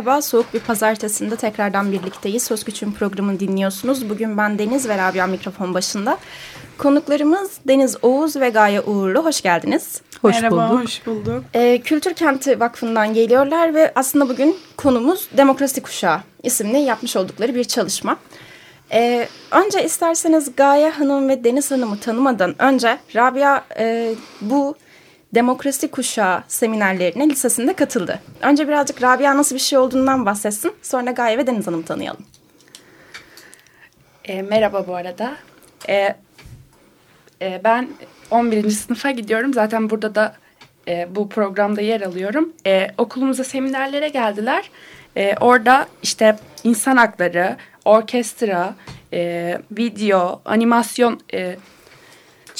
Merhaba, soğuk bir pazartesinde tekrardan birlikteyiz. Söz Güç'ün programını dinliyorsunuz. Bugün ben Deniz ve Rabia mikrofon başında. Konuklarımız Deniz Oğuz ve Gaye Uğurlu. Hoş geldiniz. Hoş Merhaba, bulduk. hoş bulduk. Ee, Kültür Kenti Vakfı'ndan geliyorlar ve aslında bugün konumuz Demokrasi Kuşağı isimli yapmış oldukları bir çalışma. Ee, önce isterseniz Gaye Hanım ve Deniz Hanım'ı tanımadan önce Rabia e, bu Demokrasi Kuşağı seminerlerine lisesinde katıldı. Önce birazcık Rabia nasıl bir şey olduğundan bahsetsin. Sonra Gaye ve Deniz Hanım'ı tanıyalım. E, merhaba bu arada. E, e, ben 11. sınıfa gidiyorum. Zaten burada da e, bu programda yer alıyorum. E, okulumuza seminerlere geldiler. E, orada işte insan hakları, orkestra, e, video, animasyon e,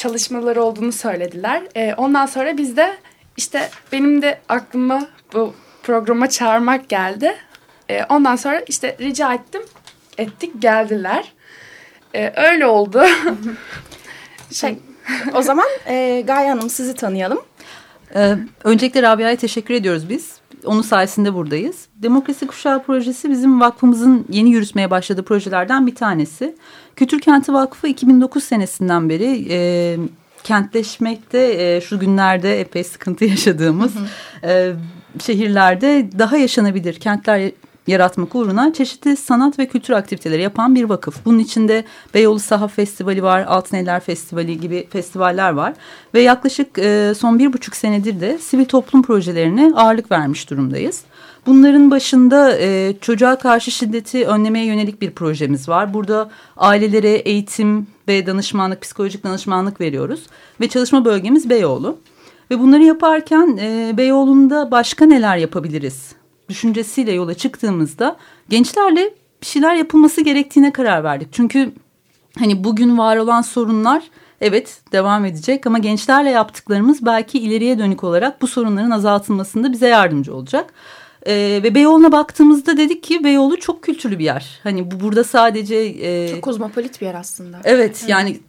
çalışmaları olduğunu söylediler. E, ondan sonra biz de işte benim de aklıma bu programa çağırmak geldi. E, ondan sonra işte rica ettim, ettik geldiler. E, öyle oldu. şey, o zaman e, Gaye Hanım sizi tanıyalım. Ee, öncelikle Rabia'ya teşekkür ediyoruz biz. Onun sayesinde buradayız. Demokrasi Kuşağı projesi bizim vakfımızın yeni yürütmeye başladığı projelerden bir tanesi. Kültür Kenti Vakfı 2009 senesinden beri e, kentleşmekte e, şu günlerde epey sıkıntı yaşadığımız e, şehirlerde daha yaşanabilir kentler yaratmak uğruna çeşitli sanat ve kültür aktiviteleri yapan bir vakıf. Bunun içinde Beyoğlu Sahaf Festivali var, Altın Eller Festivali gibi festivaller var. Ve yaklaşık e, son bir buçuk senedir de sivil toplum projelerine ağırlık vermiş durumdayız. Bunların başında e, çocuğa karşı şiddeti önlemeye yönelik bir projemiz var. Burada ailelere eğitim ve danışmanlık, psikolojik danışmanlık veriyoruz. Ve çalışma bölgemiz Beyoğlu. Ve bunları yaparken e, Beyoğlu'nda başka neler yapabiliriz düşüncesiyle yola çıktığımızda gençlerle bir şeyler yapılması gerektiğine karar verdik. Çünkü hani bugün var olan sorunlar evet devam edecek ama gençlerle yaptıklarımız belki ileriye dönük olarak bu sorunların azaltılmasında bize yardımcı olacak. Ee, ve Beyoğlu'na baktığımızda dedik ki Beyoğlu çok kültürlü bir yer. Hani bu burada sadece... E, çok kozmopolit bir yer aslında. Evet, evet yani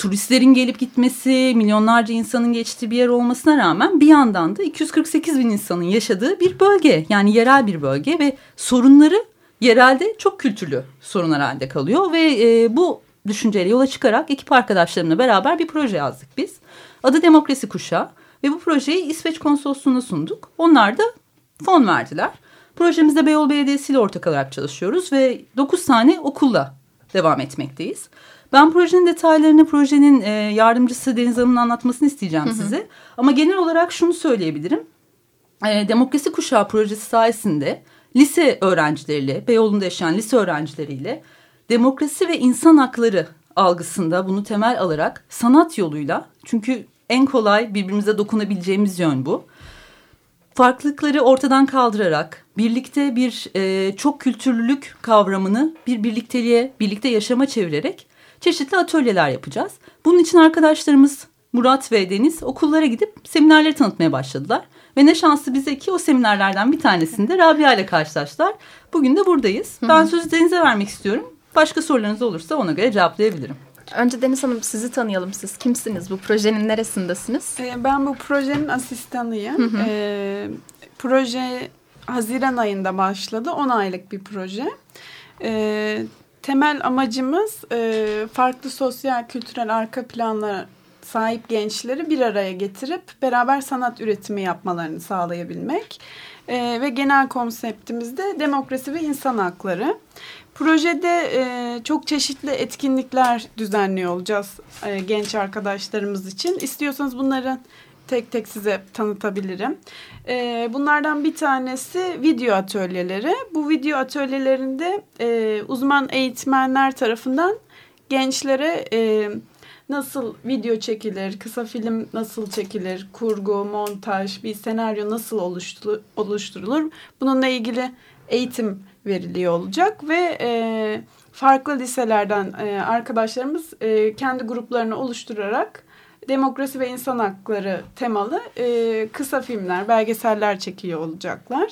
turistlerin gelip gitmesi, milyonlarca insanın geçtiği bir yer olmasına rağmen bir yandan da 248 bin insanın yaşadığı bir bölge. Yani yerel bir bölge ve sorunları yerelde çok kültürlü sorunlar halinde kalıyor. Ve e, bu düşünceyle yola çıkarak ekip arkadaşlarımla beraber bir proje yazdık biz. Adı Demokrasi Kuşağı ve bu projeyi İsveç Konsolosluğu'na sunduk. Onlar da fon verdiler. Projemizde Beyoğlu Belediyesi ile ortak olarak çalışıyoruz ve 9 tane okulla devam etmekteyiz. Ben projenin detaylarını projenin e, yardımcısı Deniz Hanım'ın anlatmasını isteyeceğim hı hı. size. Ama genel olarak şunu söyleyebilirim. E, Demokrasi Kuşağı projesi sayesinde lise öğrencileriyle, Beyoğlu'nda yaşayan lise öğrencileriyle demokrasi ve insan hakları algısında bunu temel alarak sanat yoluyla çünkü en kolay birbirimize dokunabileceğimiz yön bu. Farklılıkları ortadan kaldırarak birlikte bir e, çok kültürlülük kavramını bir birlikteliğe, birlikte yaşama çevirerek çeşitli atölyeler yapacağız. Bunun için arkadaşlarımız Murat ve Deniz okullara gidip seminerleri tanıtmaya başladılar. Ve ne şanslı bize ki o seminerlerden bir tanesinde Rabia ile karşılaştılar. Bugün de buradayız. Hı hı. Ben sözü Deniz'e vermek istiyorum. Başka sorularınız olursa ona göre cevaplayabilirim. Önce Deniz Hanım sizi tanıyalım. Siz kimsiniz? Bu projenin neresindesiniz? Ee, ben bu projenin asistanıyım. Hı hı. Ee, proje Haziran ayında başladı. 10 aylık bir proje. Ee, temel amacımız e, farklı sosyal kültürel arka planlar sahip gençleri bir araya getirip beraber sanat üretimi yapmalarını sağlayabilmek. E, ve genel konseptimiz de demokrasi ve insan hakları. Projede e, çok çeşitli etkinlikler düzenliyor olacağız e, genç arkadaşlarımız için. İstiyorsanız bunların tek tek size tanıtabilirim. E, bunlardan bir tanesi video atölyeleri. Bu video atölyelerinde e, uzman eğitmenler tarafından gençlere e, nasıl video çekilir, kısa film nasıl çekilir, kurgu, montaj, bir senaryo nasıl oluşturulur, bununla ilgili eğitim veriliyor olacak ve e, farklı liselerden arkadaşlarımız kendi gruplarını oluşturarak demokrasi ve insan hakları temalı e, kısa filmler, belgeseller çekiyor olacaklar.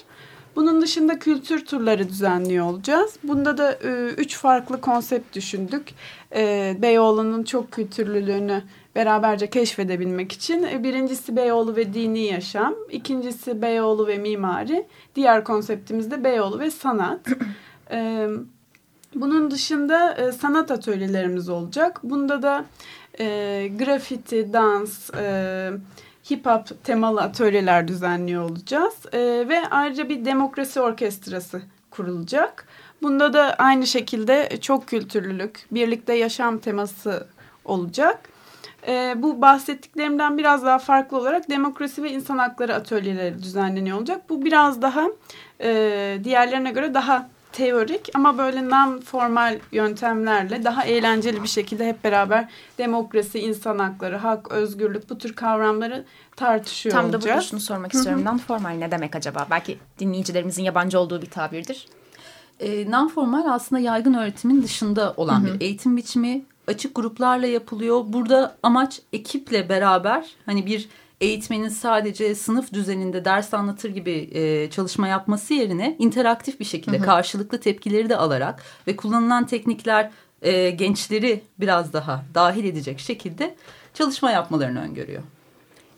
Bunun dışında kültür turları düzenliyor olacağız. Bunda da e, üç farklı konsept düşündük. E, Beyoğlu'nun çok kültürlülüğünü beraberce keşfedebilmek için. E, birincisi Beyoğlu ve dini yaşam. ikincisi Beyoğlu ve mimari. Diğer konseptimiz de Beyoğlu ve sanat. e, bunun dışında e, sanat atölyelerimiz olacak. Bunda da e, grafiti, dans, e, hip hop temalı atölyeler düzenliyor olacağız. E, ve ayrıca bir demokrasi orkestrası kurulacak. Bunda da aynı şekilde çok kültürlülük, birlikte yaşam teması olacak. E, bu bahsettiklerimden biraz daha farklı olarak demokrasi ve insan hakları atölyeleri düzenleniyor olacak. Bu biraz daha e, diğerlerine göre daha teorik ama böyle non formal yöntemlerle daha eğlenceli bir şekilde hep beraber demokrasi, insan hakları, hak, özgürlük bu tür kavramları tartışıyor Tam olacağız. da burada şunu sormak istiyorum. Non formal ne demek acaba? Belki dinleyicilerimizin yabancı olduğu bir tabirdir. E, non-formal aslında yaygın öğretimin dışında olan bir eğitim biçimi. Açık gruplarla yapılıyor. Burada amaç ekiple beraber hani bir eğitmenin sadece sınıf düzeninde ders anlatır gibi e, çalışma yapması yerine interaktif bir şekilde karşılıklı tepkileri de alarak ve kullanılan teknikler e, gençleri biraz daha dahil edecek şekilde çalışma yapmalarını öngörüyor.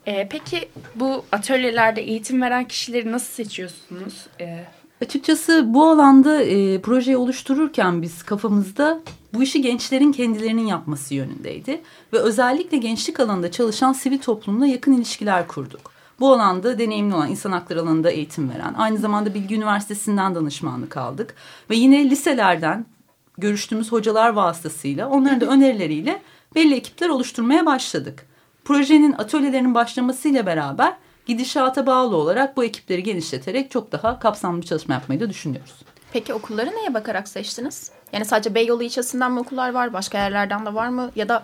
E, peki bu atölyelerde eğitim veren kişileri nasıl seçiyorsunuz? E, Açıkçası bu alanda e, projeyi oluştururken biz kafamızda bu işi gençlerin kendilerinin yapması yönündeydi. Ve özellikle gençlik alanında çalışan sivil toplumla yakın ilişkiler kurduk. Bu alanda deneyimli olan insan hakları alanında eğitim veren, aynı zamanda Bilgi Üniversitesi'nden danışmanlık aldık. Ve yine liselerden görüştüğümüz hocalar vasıtasıyla onların da önerileriyle belli ekipler oluşturmaya başladık. Projenin atölyelerinin başlamasıyla beraber gidişata bağlı olarak bu ekipleri genişleterek çok daha kapsamlı çalışma yapmayı da düşünüyoruz. Peki okulları neye bakarak seçtiniz? Yani sadece Beyoğlu ilçesinden mi okullar var? Başka yerlerden de var mı? Ya da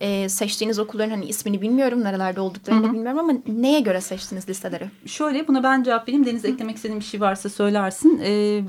e, seçtiğiniz okulların hani ismini bilmiyorum. Nerelerde olduklarını da bilmiyorum ama neye göre seçtiniz listeleri? Şöyle buna ben cevap vereyim. Deniz eklemek istediğin bir şey varsa söylersin. Ee,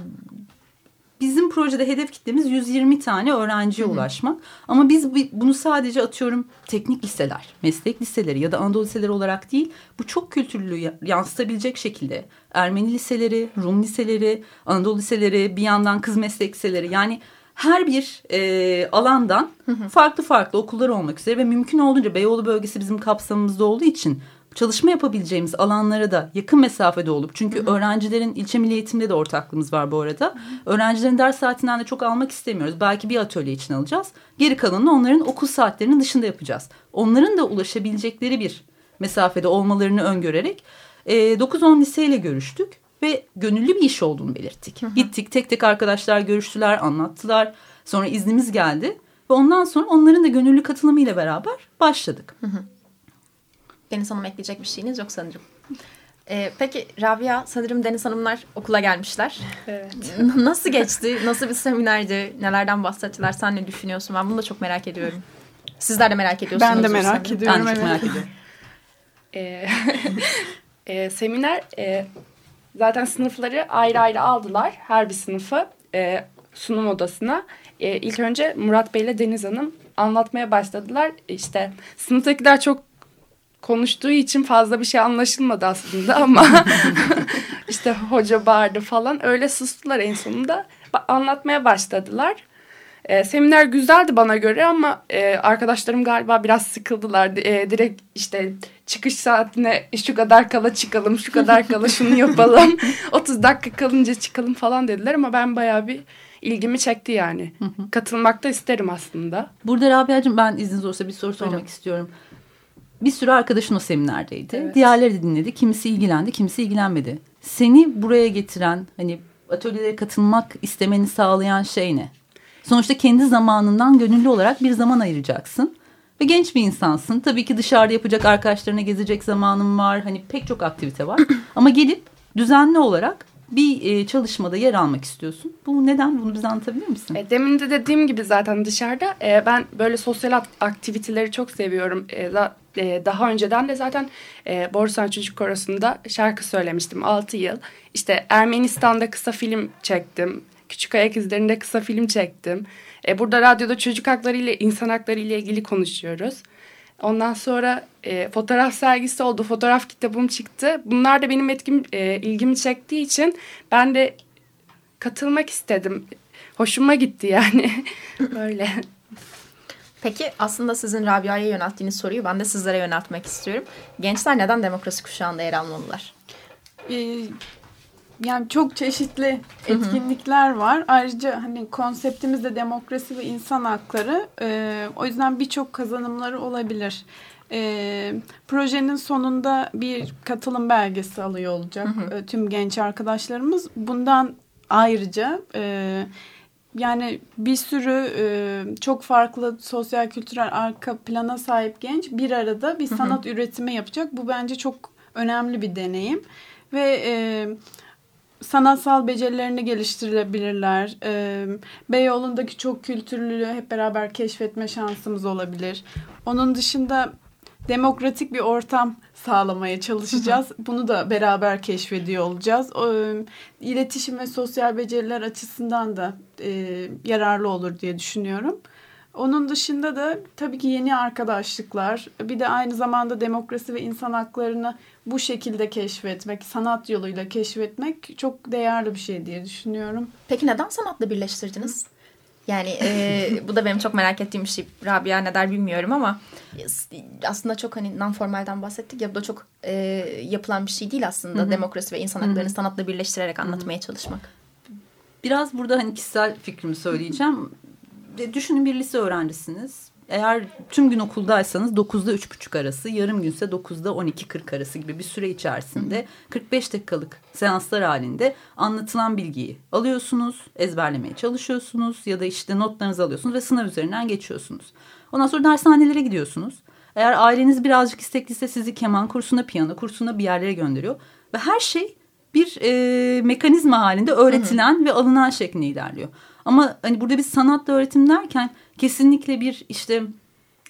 bizim projede hedef kitlemiz 120 tane öğrenciye ulaşmak. Ama biz bunu sadece atıyorum teknik liseler, meslek liseleri ya da Anadolu liseleri olarak değil. Bu çok kültürlü yansıtabilecek şekilde Ermeni liseleri, Rum liseleri, Anadolu liseleri, bir yandan kız meslek liseleri yani her bir e, alandan farklı farklı okullar olmak üzere ve mümkün olduğunca Beyoğlu bölgesi bizim kapsamımızda olduğu için çalışma yapabileceğimiz alanlara da yakın mesafede olup çünkü hı hı. öğrencilerin ilçe milli eğitimde de ortaklığımız var bu arada. Hı hı. Öğrencilerin ders saatinden de çok almak istemiyoruz. Belki bir atölye için alacağız. Geri kalanını onların okul saatlerinin dışında yapacağız. Onların da ulaşabilecekleri bir mesafede olmalarını öngörerek e, 9-10 liseyle görüştük ve gönüllü bir iş olduğunu belirttik. Hı hı. Gittik tek tek arkadaşlar görüştüler, anlattılar. Sonra iznimiz geldi ve ondan sonra onların da gönüllü katılımıyla beraber başladık. Hı hı. Deniz Hanım ekleyecek bir şeyiniz yok sanırım. Ee, peki Rabia sanırım Deniz Hanımlar okula gelmişler. Evet. Nasıl geçti? Nasıl bir seminerdi? Nelerden bahsettiler? Sen ne düşünüyorsun? Ben bunu da çok merak ediyorum. Sizler de merak ediyorsunuz. Ben de merak sanırım. ediyorum. Ben de çok merak ediyorum. e, e, seminer e, zaten sınıfları ayrı ayrı aldılar. Her bir sınıfı e, sunum odasına. E, ilk önce Murat Bey ile Deniz Hanım anlatmaya başladılar. İşte sınıftakiler çok konuştuğu için fazla bir şey anlaşılmadı aslında ama işte hoca bağırdı falan öyle sustular en sonunda anlatmaya başladılar. E, seminer güzeldi bana göre ama e, arkadaşlarım galiba biraz sıkıldılar. E, direkt işte çıkış saatine şu kadar kala çıkalım, şu kadar kala şunu yapalım, 30 dakika kalınca çıkalım falan dediler ama ben bayağı bir ilgimi çekti yani. Katılmak da isterim aslında. Burada Rabia'cığım ben izniniz olursa bir soru sormak Buyurun. istiyorum bir sürü arkadaşın o seminerdeydi. Evet. Diğerleri de dinledi. Kimisi ilgilendi, kimisi ilgilenmedi. Seni buraya getiren, hani atölyelere katılmak istemeni sağlayan şey ne? Sonuçta kendi zamanından gönüllü olarak bir zaman ayıracaksın. Ve genç bir insansın. Tabii ki dışarıda yapacak arkadaşlarına gezecek zamanın var. Hani pek çok aktivite var. Ama gelip düzenli olarak bir e, çalışmada yer almak istiyorsun. Bu neden? Bunu bize anlatabilir misin? E, demin de dediğim gibi zaten dışarıda e, ben böyle sosyal aktiviteleri çok seviyorum. E, da, e, daha önceden de zaten e, Borusan Çocuk Korosu'nda şarkı söylemiştim 6 yıl. İşte Ermenistan'da kısa film çektim. Küçük Ayak İzleri'nde kısa film çektim. E, burada radyoda çocuk hakları ile insan hakları ile ilgili konuşuyoruz. Ondan sonra e, fotoğraf sergisi oldu. Fotoğraf kitabım çıktı. Bunlar da benim etkim, e, ilgimi çektiği için ben de katılmak istedim. Hoşuma gitti yani. Böyle. Peki aslında sizin Rabia'ya yönelttiğiniz soruyu ben de sizlere yöneltmek istiyorum. Gençler neden demokrasi kuşağında yer almalılar? Ee, yani çok çeşitli etkinlikler var. Ayrıca hani konseptimiz de demokrasi ve insan hakları. Ee, o yüzden birçok kazanımları olabilir. Ee, projenin sonunda bir katılım belgesi alıyor olacak hı hı. tüm genç arkadaşlarımız. Bundan ayrıca e, yani bir sürü e, çok farklı sosyal kültürel arka plana sahip genç bir arada bir sanat hı hı. üretimi yapacak. Bu bence çok önemli bir deneyim ve e, sanatsal becerilerini geliştirebilirler. E, Beyoğlu'ndaki çok kültürlülüğü hep beraber keşfetme şansımız olabilir. Onun dışında demokratik bir ortam sağlamaya çalışacağız. Bunu da beraber keşfediyor olacağız. O, iletişim ve sosyal beceriler açısından da e, yararlı olur diye düşünüyorum. Onun dışında da tabii ki yeni arkadaşlıklar, bir de aynı zamanda demokrasi ve insan haklarını bu şekilde keşfetmek, sanat yoluyla keşfetmek çok değerli bir şey diye düşünüyorum. Peki neden sanatla birleştirdiniz? Yani e, bu da benim çok merak ettiğim bir şey. Rabia ne der bilmiyorum ama aslında çok hani non-formalden bahsettik ya bu da çok e, yapılan bir şey değil aslında. Hı-hı. Demokrasi ve insan haklarını Hı-hı. sanatla birleştirerek anlatmaya Hı-hı. çalışmak. Biraz burada hani kişisel fikrimi söyleyeceğim. Düşünün bir lise öğrencisiniz eğer tüm gün okuldaysanız 9'da 3.30 arası, yarım günse 9'da 12.40 arası gibi bir süre içerisinde 45 dakikalık seanslar halinde anlatılan bilgiyi alıyorsunuz, ezberlemeye çalışıyorsunuz ya da işte notlarınızı alıyorsunuz ve sınav üzerinden geçiyorsunuz. Ondan sonra dershanelere gidiyorsunuz. Eğer aileniz birazcık istekliyse sizi keman kursuna, piyano kursuna bir yerlere gönderiyor. Ve her şey bir e, mekanizma halinde öğretilen hı hı. ve alınan şeklinde ilerliyor. Ama hani burada biz sanatla öğretim derken kesinlikle bir işte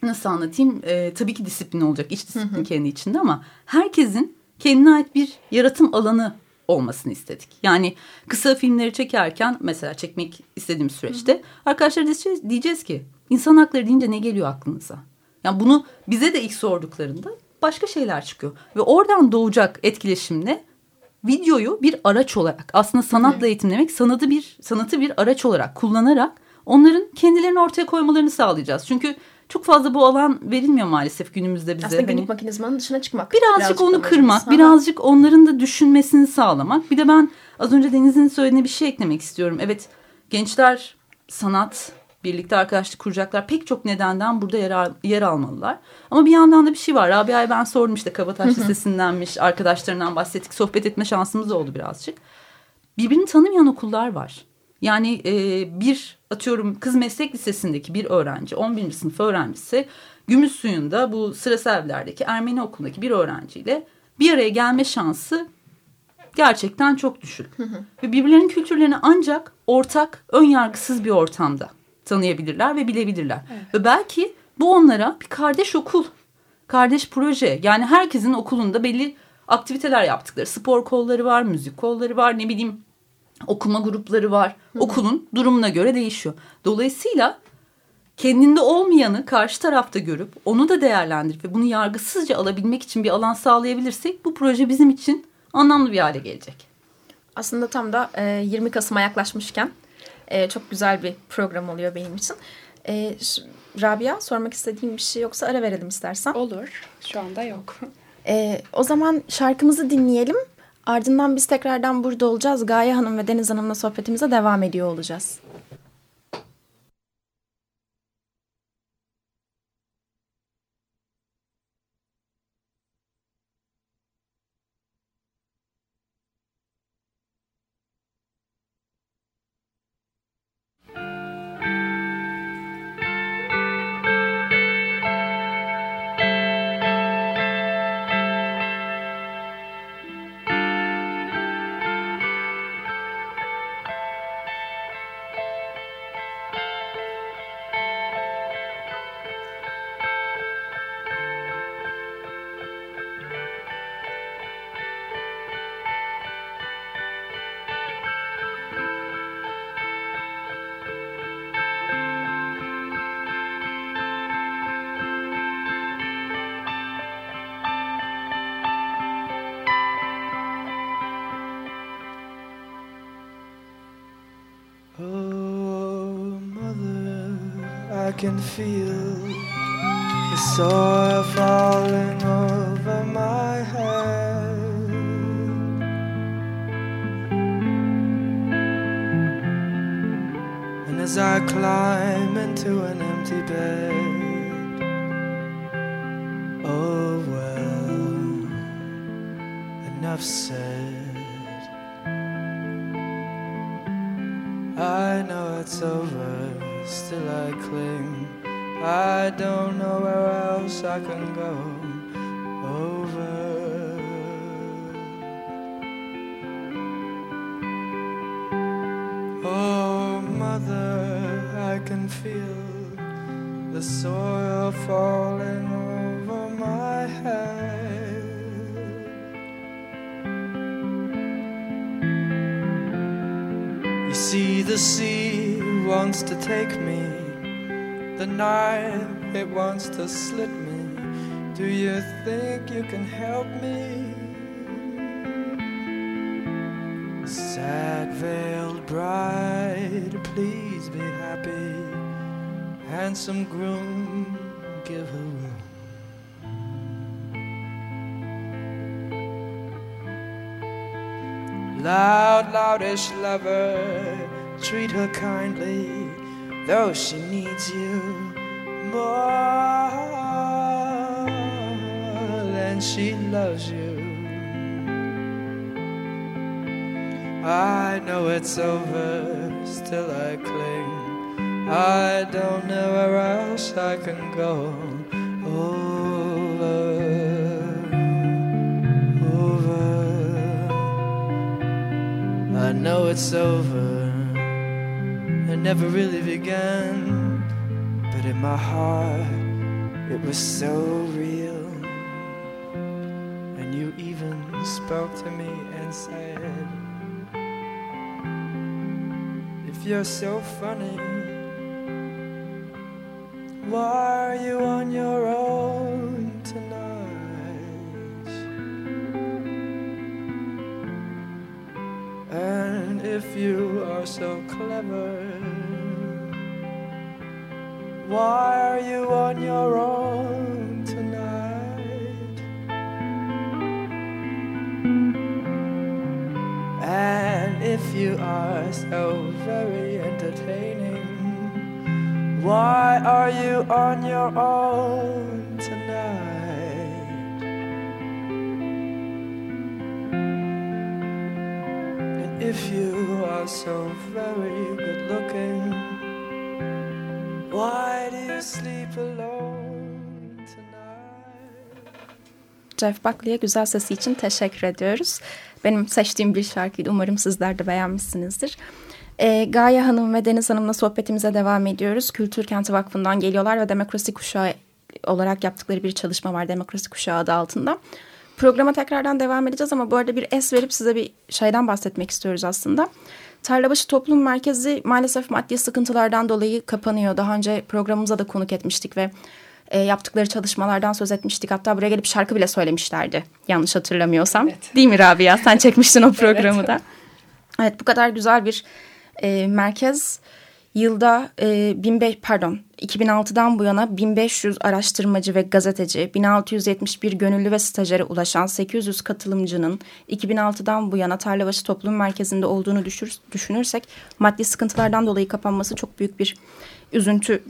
nasıl anlatayım e, tabii ki disiplin olacak iç disiplin hı hı. kendi içinde ama herkesin kendine ait bir yaratım alanı olmasını istedik. Yani kısa filmleri çekerken mesela çekmek istediğim süreçte hı arkadaşlar diyeceğiz, diyeceğiz ki insan hakları deyince ne geliyor aklınıza? Yani bunu bize de ilk sorduklarında başka şeyler çıkıyor. Ve oradan doğacak etkileşimle videoyu bir araç olarak aslında sanatla eğitimlemek sanatı bir sanatı bir araç olarak kullanarak onların kendilerini ortaya koymalarını sağlayacağız. Çünkü çok fazla bu alan verilmiyor maalesef günümüzde bize. Aslında günlük hani, makinizmanın dışına çıkmak. Birazcık, birazcık onu kırmak, ha. birazcık onların da düşünmesini sağlamak. Bir de ben az önce Deniz'in söylediğine bir şey eklemek istiyorum. Evet gençler sanat, birlikte arkadaşlık kuracaklar. Pek çok nedenden burada yer, al, yer almalılar. Ama bir yandan da bir şey var. Rabia'ya ben sordum işte Kabataş Lisesi'ndenmiş, arkadaşlarından bahsettik. Sohbet etme şansımız oldu birazcık. Birbirini tanımayan okullar var. Yani e, bir atıyorum kız meslek lisesindeki bir öğrenci 11. sınıf öğrencisi Gümüş Suyu'nda bu sıra evlerdeki Ermeni okulundaki bir öğrenciyle bir araya gelme şansı gerçekten çok düşük. Ve birbirlerinin kültürlerini ancak ortak, ön yargısız bir ortamda tanıyabilirler ve bilebilirler. Evet. Ve belki bu onlara bir kardeş okul, kardeş proje yani herkesin okulunda belli aktiviteler yaptıkları spor kolları var, müzik kolları var, ne bileyim okuma grupları var. Hı. Okulun durumuna göre değişiyor. Dolayısıyla kendinde olmayanı karşı tarafta görüp onu da değerlendirip ve bunu yargısızca alabilmek için bir alan sağlayabilirsek bu proje bizim için anlamlı bir hale gelecek. Aslında tam da 20 Kasım'a yaklaşmışken e, çok güzel bir program oluyor benim için. E, Rabia sormak istediğim bir şey yoksa ara verelim istersen. Olur. Şu anda yok. E, o zaman şarkımızı dinleyelim. Ardından biz tekrardan burada olacağız. Gaye Hanım ve Deniz Hanım'la sohbetimize devam ediyor olacağız. Can feel the soil falling over my head. And as I climb into an empty bed, oh well, enough said. I know it's over, still I cling. I don't know where else I can go. Over. Oh, mother, I can feel the soil falling over my head. You see, the sea wants to take me, the knife, it wants to slit me. Do you think you can help me? Sad veiled bride, please be happy. Handsome groom, give her room. Loud, loutish lover, treat her kindly, though she needs you more than she loves you. I know it's over, still I cling. I don't know where else I can go. Over, over. I know it's over. Never really began, but in my heart it was so real. And you even spoke to me and said, If you're so funny, why are you on your own tonight? And if you are so clever, why are you on your own tonight? And if you are so very entertaining, why are you on your own tonight? And if you are so very good looking, why do you sleep alone tonight? Jeff Buckley'e güzel sesi için teşekkür ediyoruz. Benim seçtiğim bir şarkıydı. Umarım sizler de beğenmişsinizdir. E, Gaye Hanım ve Deniz Hanım'la sohbetimize devam ediyoruz. Kültür Kenti Vakfı'ndan geliyorlar ve Demokrasi Kuşağı olarak yaptıkları bir çalışma var. Demokrasi Kuşağı adı altında. Programa tekrardan devam edeceğiz ama bu arada bir es verip size bir şeyden bahsetmek istiyoruz aslında. Tarlabaşı Toplum Merkezi maalesef maddi sıkıntılardan dolayı kapanıyor. Daha önce programımıza da konuk etmiştik ve e, yaptıkları çalışmalardan söz etmiştik. Hatta buraya gelip şarkı bile söylemişlerdi. Yanlış hatırlamıyorsam. Evet. Değil mi Rabia? Sen çekmiştin o programı Evet. da. Evet bu kadar güzel bir e, merkez yılda e, 1500 pardon 2006'dan bu yana 1500 araştırmacı ve gazeteci, 1671 gönüllü ve stajyere ulaşan 800 katılımcının 2006'dan bu yana Tarlabaşı Toplum Merkezi'nde olduğunu düşür, düşünürsek maddi sıkıntılardan dolayı kapanması çok büyük bir üzüntü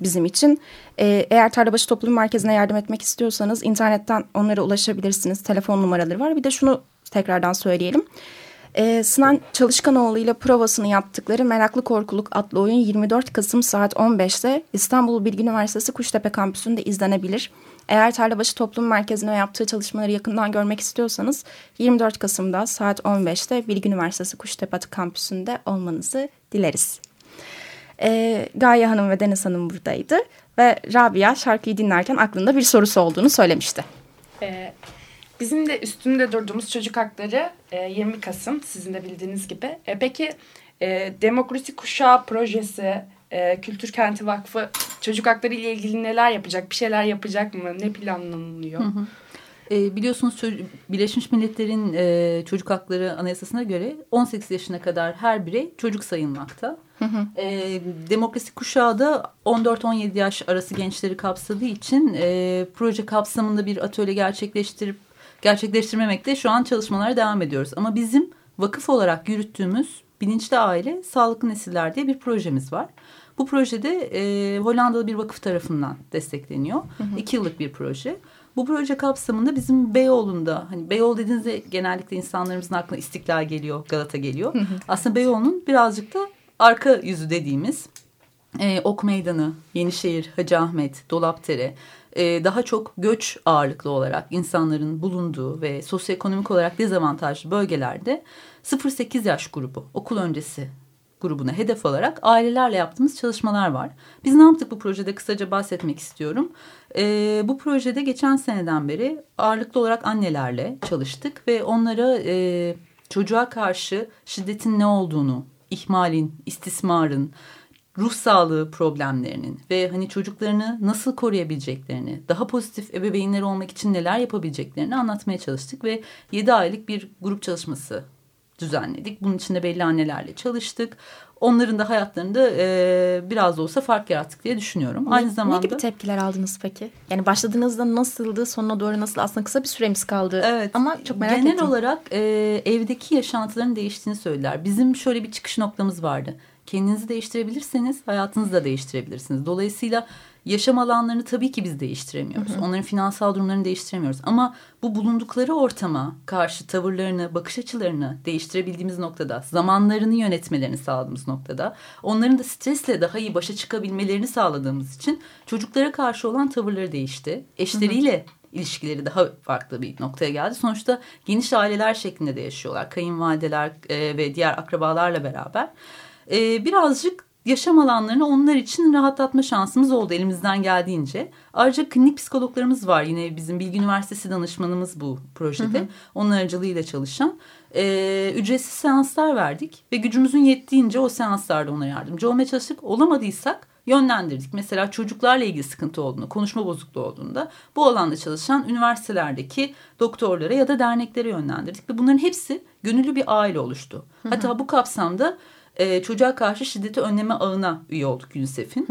bizim için. Ee, eğer Tarlabaşı Toplum Merkezi'ne yardım etmek istiyorsanız internetten onlara ulaşabilirsiniz. Telefon numaraları var. Bir de şunu tekrardan söyleyelim. Ee, Sinan Çalışkanoğlu ile provasını yaptıkları Meraklı Korkuluk adlı oyun 24 Kasım saat 15'te İstanbul Bilgi Üniversitesi Kuştepe Kampüsü'nde izlenebilir. Eğer Tarlabaşı Toplum Merkezi'ne yaptığı çalışmaları yakından görmek istiyorsanız 24 Kasım'da saat 15'te Bilgi Üniversitesi Kuştepe Kampüsü'nde olmanızı dileriz. Ee, Gaye Hanım ve Deniz Hanım buradaydı ve Rabia şarkıyı dinlerken aklında bir sorusu olduğunu söylemişti. Ee, bizim de üstünde durduğumuz çocuk hakları e, 20 Kasım sizin de bildiğiniz gibi. E, peki e, Demokrasi Kuşağı projesi, e, Kültür Kenti Vakfı çocuk hakları ile ilgili neler yapacak? Bir şeyler yapacak mı? Ne planlanıyor? E, biliyorsunuz Birleşmiş Milletler'in e, çocuk hakları anayasasına göre 18 yaşına kadar her birey çocuk sayılmakta. Hı hı. E, demokrasi kuşağı da 14-17 yaş arası gençleri kapsadığı için e, proje kapsamında bir atölye gerçekleştirip gerçekleştirmemekte şu an çalışmalara devam ediyoruz. Ama bizim vakıf olarak yürüttüğümüz Bilinçli Aile Sağlıklı Nesiller diye bir projemiz var. Bu projede e, Hollandalı bir vakıf tarafından destekleniyor. Hı hı. İki yıllık bir proje. Bu proje kapsamında bizim Beyoğlu'nda hani Beyoğlu dediğinizde genellikle insanlarımızın aklına İstiklal geliyor, Galata geliyor. Hı hı. Aslında Beyoğlu'nun birazcık da arka yüzü dediğimiz e, Ok Meydanı, Yenişehir, Hacı Ahmet, Dolapdere e, daha çok göç ağırlıklı olarak insanların bulunduğu ve sosyoekonomik olarak dezavantajlı bölgelerde 0-8 yaş grubu okul öncesi grubuna hedef alarak ailelerle yaptığımız çalışmalar var. Biz ne yaptık bu projede kısaca bahsetmek istiyorum. E, bu projede geçen seneden beri ağırlıklı olarak annelerle çalıştık ve onlara e, çocuğa karşı şiddetin ne olduğunu, ihmalin, istismarın, ruh sağlığı problemlerinin ve hani çocuklarını nasıl koruyabileceklerini, daha pozitif ebeveynler olmak için neler yapabileceklerini anlatmaya çalıştık ve 7 aylık bir grup çalışması düzenledik. Bunun içinde belli annelerle çalıştık. Onların da hayatlarında e, biraz da olsa fark yarattık diye düşünüyorum. Ne, Aynı zamanda... Ne gibi tepkiler aldınız peki? Yani başladığınızda nasıldı, sonuna doğru nasıl? Aslında kısa bir süremiz kaldı. Evet. Ama çok merak Genel ettim. Genel olarak e, evdeki yaşantıların değiştiğini söylediler. Bizim şöyle bir çıkış noktamız vardı. Kendinizi değiştirebilirseniz hayatınızı da değiştirebilirsiniz. Dolayısıyla yaşam alanlarını tabii ki biz değiştiremiyoruz. Hı hı. Onların finansal durumlarını değiştiremiyoruz. Ama bu bulundukları ortama karşı tavırlarını, bakış açılarını değiştirebildiğimiz noktada, zamanlarını yönetmelerini sağladığımız noktada, onların da stresle daha iyi başa çıkabilmelerini sağladığımız için çocuklara karşı olan tavırları değişti. Eşleriyle hı hı ilişkileri daha farklı bir noktaya geldi. Sonuçta geniş aileler şeklinde de yaşıyorlar. Kayınvalideler e, ve diğer akrabalarla beraber. E, birazcık yaşam alanlarını onlar için rahatlatma şansımız oldu elimizden geldiğince. Ayrıca klinik psikologlarımız var yine bizim Bilgi Üniversitesi danışmanımız bu projede. Hı hı. Onun aracılığıyla çalışan. Ee, ücretsiz seanslar verdik ve gücümüzün yettiğince o seanslarda ona yardımcı olmaya çalıştık. Olamadıysak yönlendirdik. Mesela çocuklarla ilgili sıkıntı olduğunda, konuşma bozukluğu olduğunda bu alanda çalışan üniversitelerdeki doktorlara ya da derneklere yönlendirdik. Ve bunların hepsi gönüllü bir aile oluştu. Hı hı. Hatta bu kapsamda e, çocuğa karşı şiddeti önleme ağına üye olduk UNICEF'in.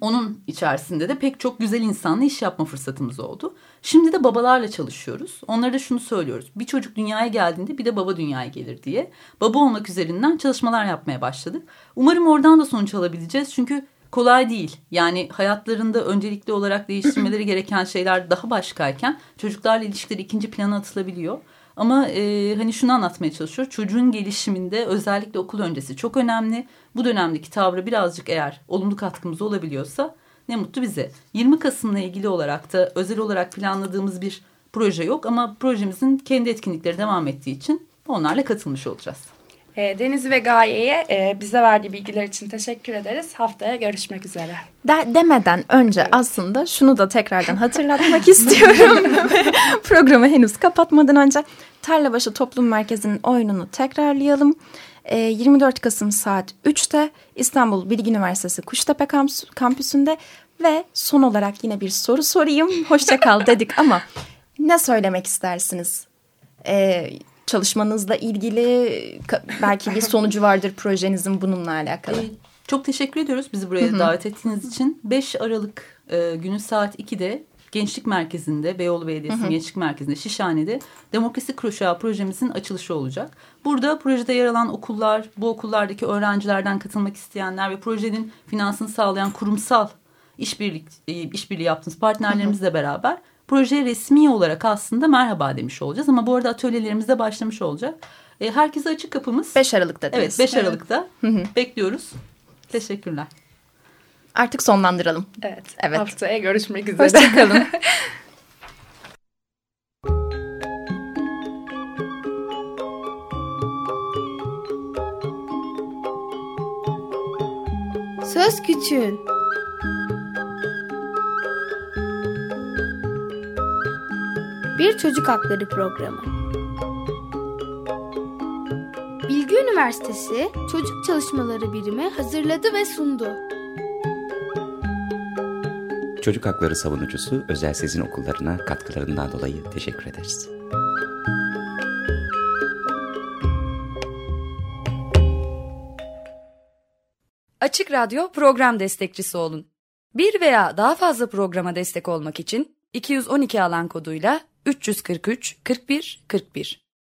Onun içerisinde de pek çok güzel insanla iş yapma fırsatımız oldu. Şimdi de babalarla çalışıyoruz. Onlara da şunu söylüyoruz. Bir çocuk dünyaya geldiğinde bir de baba dünyaya gelir diye. Baba olmak üzerinden çalışmalar yapmaya başladık. Umarım oradan da sonuç alabileceğiz. Çünkü kolay değil. Yani hayatlarında öncelikli olarak değiştirmeleri gereken şeyler daha başkayken çocuklarla ilişkileri ikinci plana atılabiliyor. Ama e, hani şunu anlatmaya çalışıyor. Çocuğun gelişiminde özellikle okul öncesi çok önemli. Bu dönemdeki tavrı birazcık eğer olumlu katkımız olabiliyorsa ne mutlu bize. 20 Kasım'la ilgili olarak da özel olarak planladığımız bir proje yok. Ama projemizin kendi etkinlikleri devam ettiği için onlarla katılmış olacağız. E, Deniz ve Gaye'ye e, bize verdiği bilgiler için teşekkür ederiz. Haftaya görüşmek üzere. De, demeden önce evet. aslında şunu da tekrardan hatırlatmak istiyorum. Programı henüz kapatmadan önce Tarlabaşı Toplum Merkezi'nin oyununu tekrarlayalım. E, 24 Kasım saat 3'te İstanbul Bilgi Üniversitesi Kuştepe Kampüsü'nde ve son olarak yine bir soru sorayım. Hoşça kal dedik ama ne söylemek istersiniz? Eee çalışmanızla ilgili belki bir sonucu vardır projenizin bununla alakalı. Ee, çok teşekkür ediyoruz bizi buraya davet ettiğiniz için. 5 Aralık e, günü saat 2'de Gençlik Merkezi'nde, Beyoğlu Belediyesi Gençlik Merkezi'nde, Şişhane'de Demokrasi Kuşağı projemizin açılışı olacak. Burada projede yer alan okullar, bu okullardaki öğrencilerden katılmak isteyenler ve projenin finansını sağlayan kurumsal işbirlik, e, işbirliği yaptığımız partnerlerimizle beraber projeye resmi olarak aslında merhaba demiş olacağız. Ama bu arada atölyelerimiz de başlamış olacak. E, herkese açık kapımız. 5 Aralık'ta Evet 5 Aralık'ta evet. bekliyoruz. Teşekkürler. Artık sonlandıralım. Evet. evet. Haftaya görüşmek üzere. Hoşçakalın. Söz Küçüğün Bir Çocuk Hakları Programı Bilgi Üniversitesi Çocuk Çalışmaları Birimi hazırladı ve sundu. Çocuk Hakları Savunucusu Özel Sezin Okullarına katkılarından dolayı teşekkür ederiz. Açık Radyo program destekçisi olun. Bir veya daha fazla programa destek olmak için 212 alan koduyla 343 41 41